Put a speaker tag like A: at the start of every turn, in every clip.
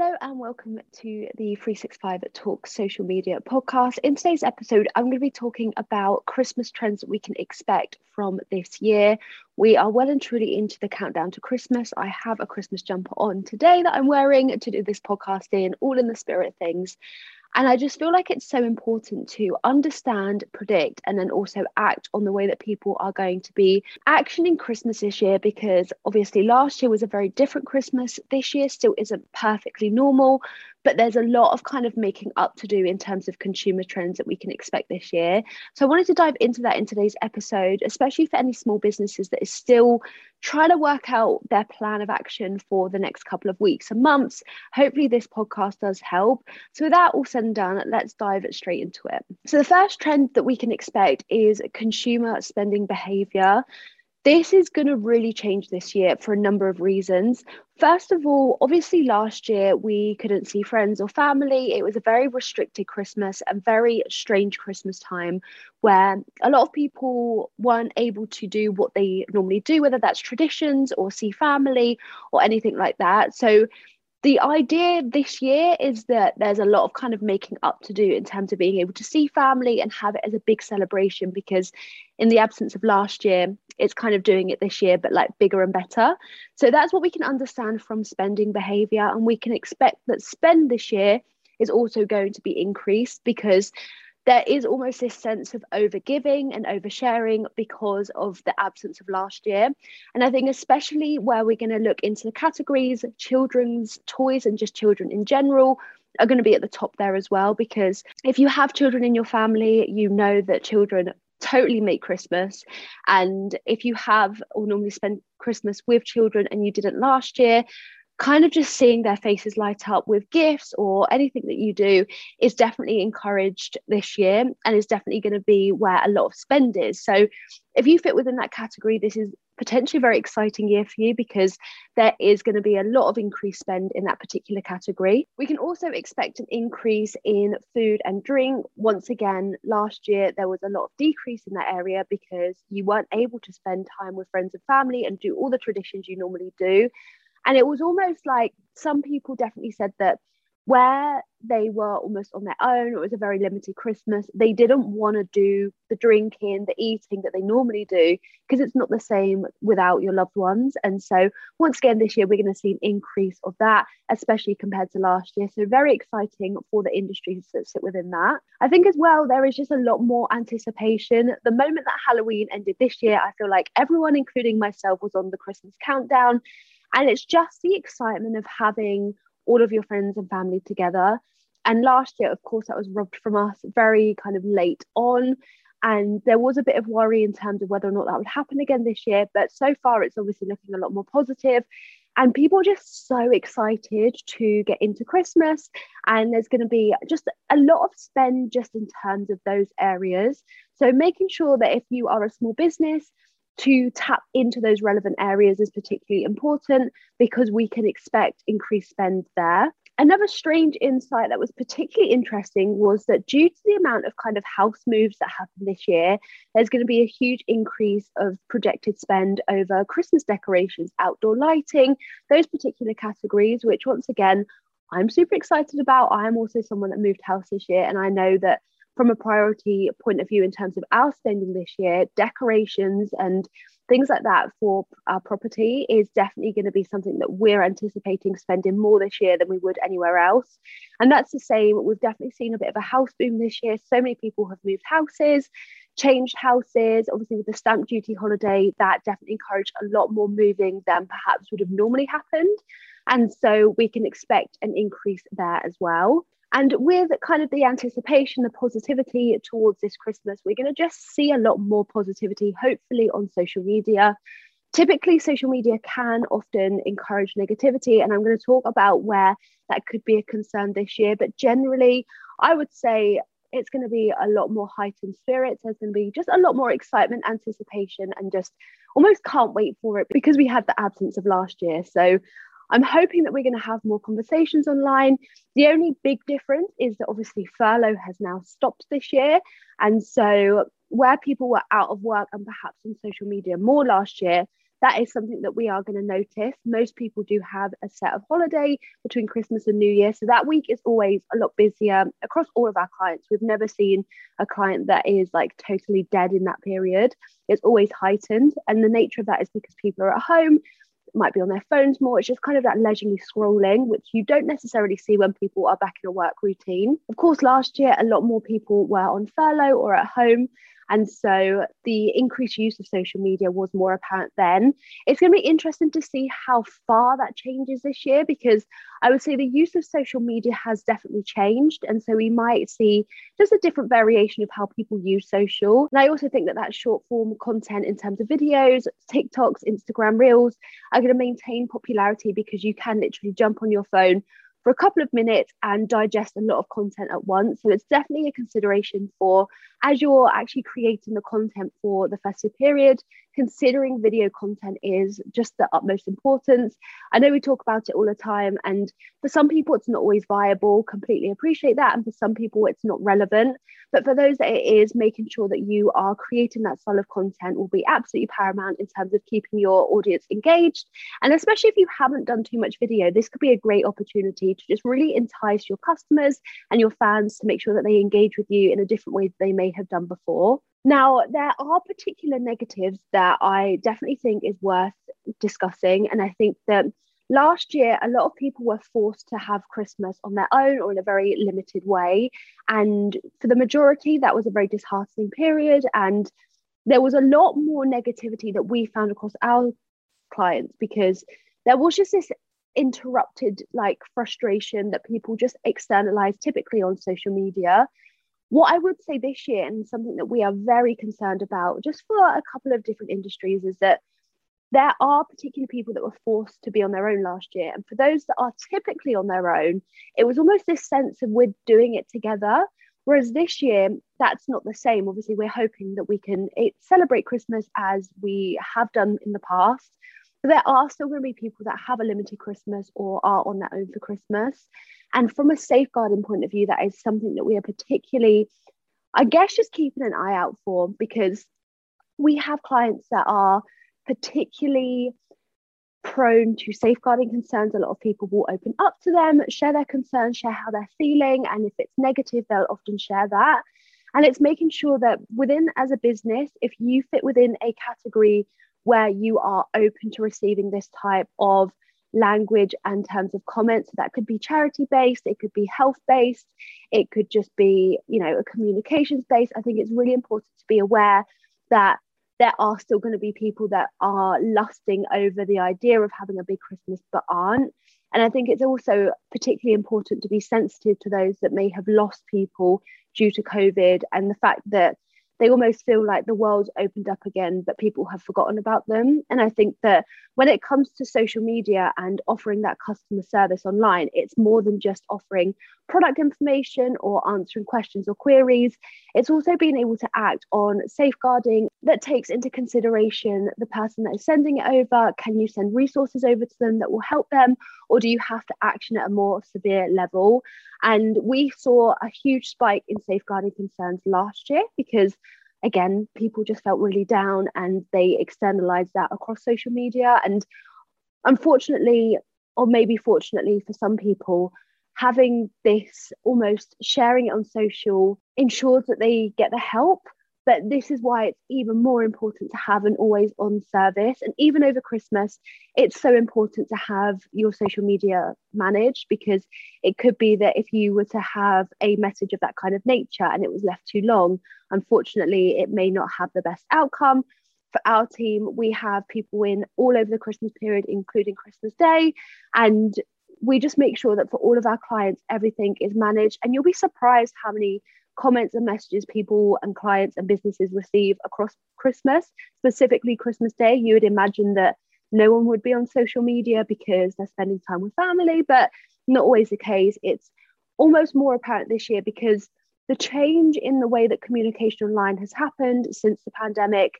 A: Hello and welcome to the 365 Talk social media podcast. In today's episode, I'm going to be talking about Christmas trends that we can expect from this year. We are well and truly into the countdown to Christmas. I have a Christmas jumper on today that I'm wearing to do this podcast in, all in the spirit of things. And I just feel like it's so important to understand, predict, and then also act on the way that people are going to be actioning Christmas this year because obviously last year was a very different Christmas. This year still isn't perfectly normal, but there's a lot of kind of making up to do in terms of consumer trends that we can expect this year. So I wanted to dive into that in today's episode, especially for any small businesses that is still trying to work out their plan of action for the next couple of weeks and months. Hopefully, this podcast does help. So, with that all said and done, let's dive straight into it. So, the first trend that we can expect is consumer spending behavior. This is going to really change this year for a number of reasons. First of all, obviously, last year we couldn't see friends or family. It was a very restricted Christmas and very strange Christmas time where a lot of people weren't able to do what they normally do, whether that's traditions or see family or anything like that. So, the idea this year is that there's a lot of kind of making up to do in terms of being able to see family and have it as a big celebration because in the absence of last year it's kind of doing it this year but like bigger and better. So that's what we can understand from spending behavior and we can expect that spend this year is also going to be increased because there is almost this sense of overgiving and oversharing because of the absence of last year. And I think, especially where we're going to look into the categories, children's toys and just children in general are going to be at the top there as well. Because if you have children in your family, you know that children totally make Christmas. And if you have or normally spend Christmas with children and you didn't last year, kind of just seeing their faces light up with gifts or anything that you do is definitely encouraged this year and is definitely going to be where a lot of spend is. So if you fit within that category, this is potentially a very exciting year for you because there is going to be a lot of increased spend in that particular category. We can also expect an increase in food and drink. Once again, last year there was a lot of decrease in that area because you weren't able to spend time with friends and family and do all the traditions you normally do. And it was almost like some people definitely said that where they were almost on their own, it was a very limited Christmas. They didn't want to do the drinking, the eating that they normally do because it's not the same without your loved ones. And so, once again, this year we're going to see an increase of that, especially compared to last year. So, very exciting for the industries that sit within that. I think as well, there is just a lot more anticipation. The moment that Halloween ended this year, I feel like everyone, including myself, was on the Christmas countdown. And it's just the excitement of having all of your friends and family together. And last year, of course, that was robbed from us very kind of late on. And there was a bit of worry in terms of whether or not that would happen again this year. But so far, it's obviously looking a lot more positive. And people are just so excited to get into Christmas. And there's going to be just a lot of spend just in terms of those areas. So making sure that if you are a small business, to tap into those relevant areas is particularly important because we can expect increased spend there. Another strange insight that was particularly interesting was that due to the amount of kind of house moves that happened this year, there's going to be a huge increase of projected spend over Christmas decorations, outdoor lighting, those particular categories, which once again, I'm super excited about. I am also someone that moved house this year, and I know that from a priority point of view in terms of our spending this year, decorations and things like that for our property is definitely going to be something that we're anticipating spending more this year than we would anywhere else. And that's the same. We've definitely seen a bit of a house boom this year. So many people have moved houses, changed houses. Obviously, with the stamp duty holiday, that definitely encouraged a lot more moving than perhaps would have normally happened. And so we can expect an increase there as well. And with kind of the anticipation, the positivity towards this Christmas, we're going to just see a lot more positivity, hopefully, on social media. Typically, social media can often encourage negativity, and I'm going to talk about where that could be a concern this year. But generally, I would say it's going to be a lot more heightened spirits. There's going to be just a lot more excitement, anticipation, and just almost can't wait for it because we had the absence of last year. So I'm hoping that we're going to have more conversations online. The only big difference is that obviously furlough has now stopped this year. And so, where people were out of work and perhaps on social media more last year, that is something that we are going to notice. Most people do have a set of holiday between Christmas and New Year. So that week is always a lot busier across all of our clients. We've never seen a client that is like totally dead in that period. It's always heightened. And the nature of that is because people are at home, might be on their phones more. It's just kind of that leisurely scrolling, which you don't necessarily see when people are back in a work routine. Of course, last year, a lot more people were on furlough or at home. And so the increased use of social media was more apparent then. It's going to be interesting to see how far that changes this year because I would say the use of social media has definitely changed. And so we might see just a different variation of how people use social. And I also think that that short form content in terms of videos, TikToks, Instagram Reels are going to maintain popularity because you can literally jump on your phone for a couple of minutes and digest a lot of content at once. So it's definitely a consideration for as you're actually creating the content for the festive period, considering video content is just the utmost importance. I know we talk about it all the time, and for some people, it's not always viable, completely appreciate that. And for some people, it's not relevant. But for those that it is, making sure that you are creating that style of content will be absolutely paramount in terms of keeping your audience engaged. And especially if you haven't done too much video, this could be a great opportunity to just really entice your customers and your fans to make sure that they engage with you in a different way that they may have done before. Now, there are particular negatives that I definitely think is worth discussing. And I think that last year, a lot of people were forced to have Christmas on their own or in a very limited way. And for the majority, that was a very disheartening period. And there was a lot more negativity that we found across our clients because there was just this interrupted like frustration that people just externalize typically on social media what I would say this year, and something that we are very concerned about, just for a couple of different industries, is that there are particular people that were forced to be on their own last year. And for those that are typically on their own, it was almost this sense of we're doing it together. Whereas this year, that's not the same. Obviously, we're hoping that we can celebrate Christmas as we have done in the past. But there are still going to be people that have a limited Christmas or are on their own for Christmas. And from a safeguarding point of view, that is something that we are particularly, I guess, just keeping an eye out for because we have clients that are particularly prone to safeguarding concerns. A lot of people will open up to them, share their concerns, share how they're feeling. And if it's negative, they'll often share that. And it's making sure that within as a business, if you fit within a category where you are open to receiving this type of language and terms of comments. That could be charity based, it could be health based, it could just be, you know, a communications based. I think it's really important to be aware that there are still going to be people that are lusting over the idea of having a big Christmas but aren't. And I think it's also particularly important to be sensitive to those that may have lost people due to COVID and the fact that they almost feel like the world's opened up again, but people have forgotten about them. And I think that when it comes to social media and offering that customer service online, it's more than just offering product information or answering questions or queries. It's also being able to act on safeguarding that takes into consideration the person that is sending it over. Can you send resources over to them that will help them? Or do you have to action at a more severe level? And we saw a huge spike in safeguarding concerns last year because, again, people just felt really down and they externalized that across social media. And unfortunately, or maybe fortunately for some people, having this almost sharing it on social ensures that they get the help but this is why it's even more important to have an always on service. And even over Christmas, it's so important to have your social media managed because it could be that if you were to have a message of that kind of nature and it was left too long, unfortunately, it may not have the best outcome. For our team, we have people in all over the Christmas period, including Christmas Day. And we just make sure that for all of our clients, everything is managed. And you'll be surprised how many comments and messages people and clients and businesses receive across Christmas, specifically Christmas Day. You would imagine that no one would be on social media because they're spending time with family, but not always the case. It's almost more apparent this year because the change in the way that communication online has happened since the pandemic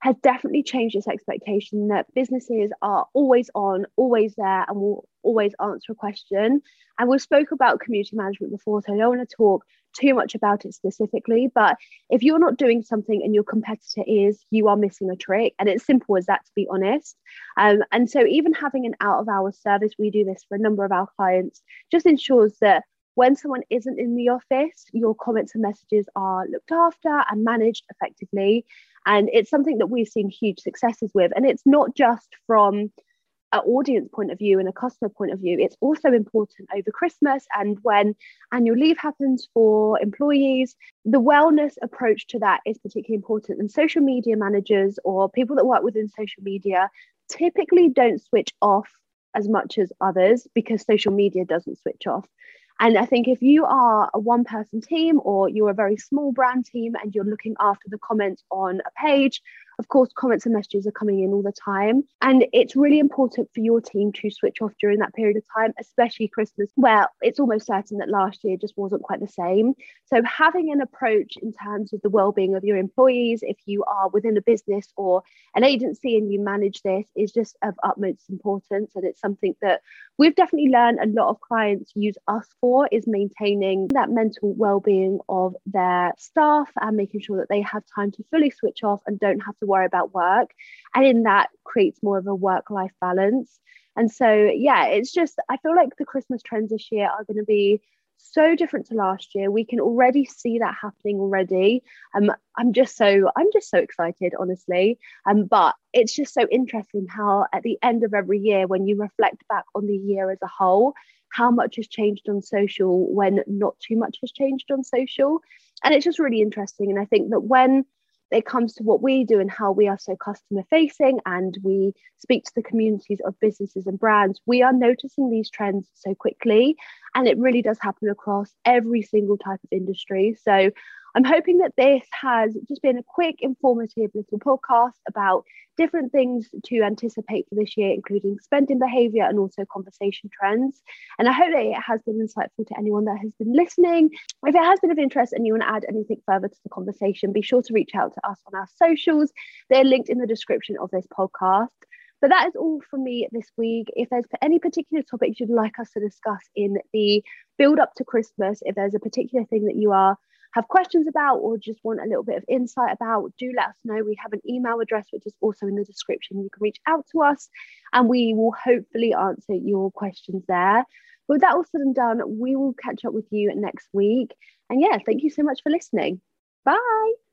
A: has definitely changed this expectation that businesses are always on, always there, and will always answer a question. And we've spoke about community management before, so I don't want to talk too much about it specifically. But if you're not doing something and your competitor is, you are missing a trick. And it's simple as that, to be honest. Um, and so even having an out of hours service, we do this for a number of our clients, just ensures that when someone isn't in the office, your comments and messages are looked after and managed effectively. And it's something that we've seen huge successes with. And it's not just from an audience point of view and a customer point of view, it's also important over Christmas and when annual leave happens for employees. The wellness approach to that is particularly important. And social media managers or people that work within social media typically don't switch off as much as others because social media doesn't switch off. And I think if you are a one person team or you're a very small brand team and you're looking after the comments on a page, of course, comments and messages are coming in all the time. And it's really important for your team to switch off during that period of time, especially Christmas, where it's almost certain that last year just wasn't quite the same. So, having an approach in terms of the well-being of your employees, if you are within a business or an agency and you manage this, is just of utmost importance. And it's something that we've definitely learned a lot of clients use us for is maintaining that mental well-being of their staff and making sure that they have time to fully switch off and don't have to worry about work. And in that creates more of a work life balance. And so, yeah, it's just, I feel like the Christmas trends this year are going to be so different to last year. We can already see that happening already. Um, I'm just so I'm just so excited, honestly. Um, but it's just so interesting how at the end of every year, when you reflect back on the year as a whole, how much has changed on social when not too much has changed on social. And it's just really interesting. And I think that when it comes to what we do and how we are so customer facing and we speak to the communities of businesses and brands, we are noticing these trends so quickly. And it really does happen across every single type of industry. So I'm hoping that this has just been a quick, informative little podcast about different things to anticipate for this year, including spending behavior and also conversation trends. And I hope that it has been insightful to anyone that has been listening. If it has been of interest and you want to add anything further to the conversation, be sure to reach out to us on our socials. They're linked in the description of this podcast. But that is all from me this week. If there's any particular topics you'd like us to discuss in the build up to Christmas, if there's a particular thing that you are have questions about or just want a little bit of insight about, do let us know. We have an email address which is also in the description. You can reach out to us and we will hopefully answer your questions there. But with that all said and done, we will catch up with you next week. And yeah, thank you so much for listening. Bye.